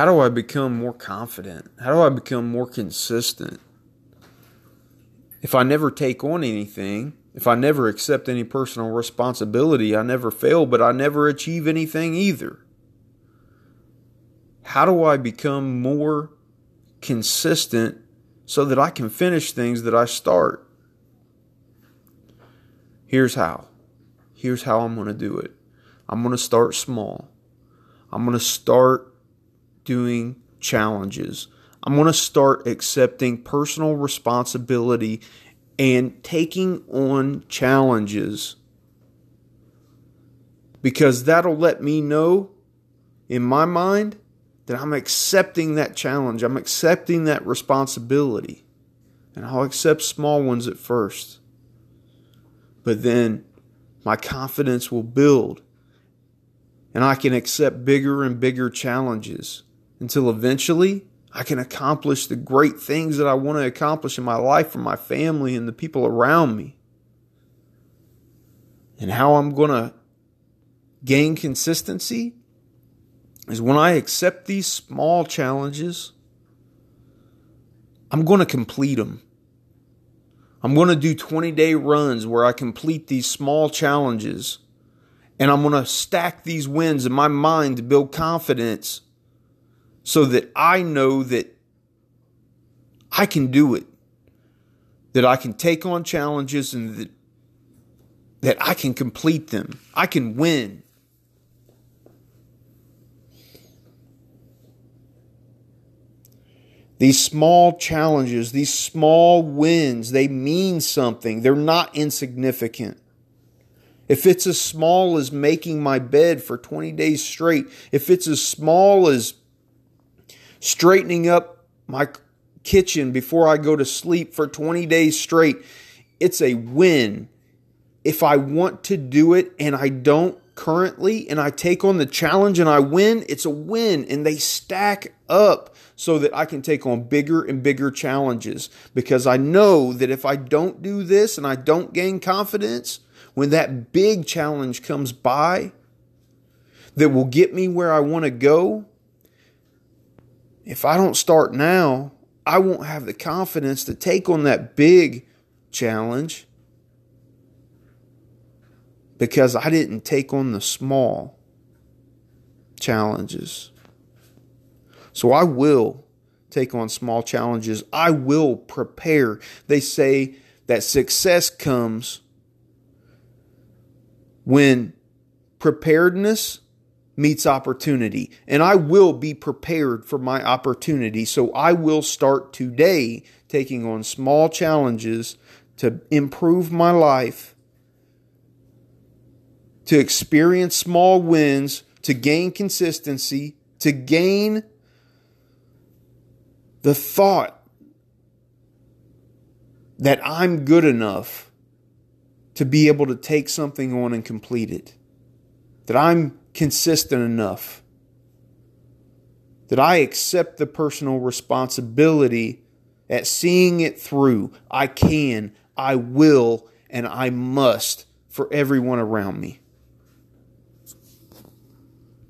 How do I become more confident? How do I become more consistent? If I never take on anything, if I never accept any personal responsibility, I never fail, but I never achieve anything either. How do I become more consistent so that I can finish things that I start? Here's how. Here's how I'm going to do it. I'm going to start small. I'm going to start doing challenges. I'm going to start accepting personal responsibility and taking on challenges because that'll let me know in my mind that I'm accepting that challenge. I'm accepting that responsibility. And I'll accept small ones at first. But then my confidence will build and I can accept bigger and bigger challenges until eventually I can accomplish the great things that I want to accomplish in my life for my family and the people around me. And how I'm going to gain consistency is when I accept these small challenges, I'm going to complete them. I'm going to do 20 day runs where I complete these small challenges and I'm going to stack these wins in my mind to build confidence so that I know that I can do it, that I can take on challenges and that, that I can complete them. I can win. These small challenges, these small wins, they mean something. They're not insignificant. If it's as small as making my bed for 20 days straight, if it's as small as straightening up my kitchen before I go to sleep for 20 days straight. It's a win. If I want to do it and I don't currently and I take on the challenge and I win, it's a win and they stack up so that I can take on bigger and bigger challenges because I know that if I don't do this and I don't gain confidence, when that big challenge comes by that will get me where I want to go, if I don't start now, I won't have the confidence to take on that big challenge because I didn't take on the small challenges. So I will take on small challenges. I will prepare. They say that success comes when preparedness meets opportunity. And I will be prepared for my opportunity. So I will start today taking on small challenges to improve my life, to experience small wins, to gain consistency, to gain the thought that I'm good enough to be able to take something on and complete it. That I'm consistent enough that I accept the personal responsibility at seeing it through. I can, I will, and I must for everyone around me.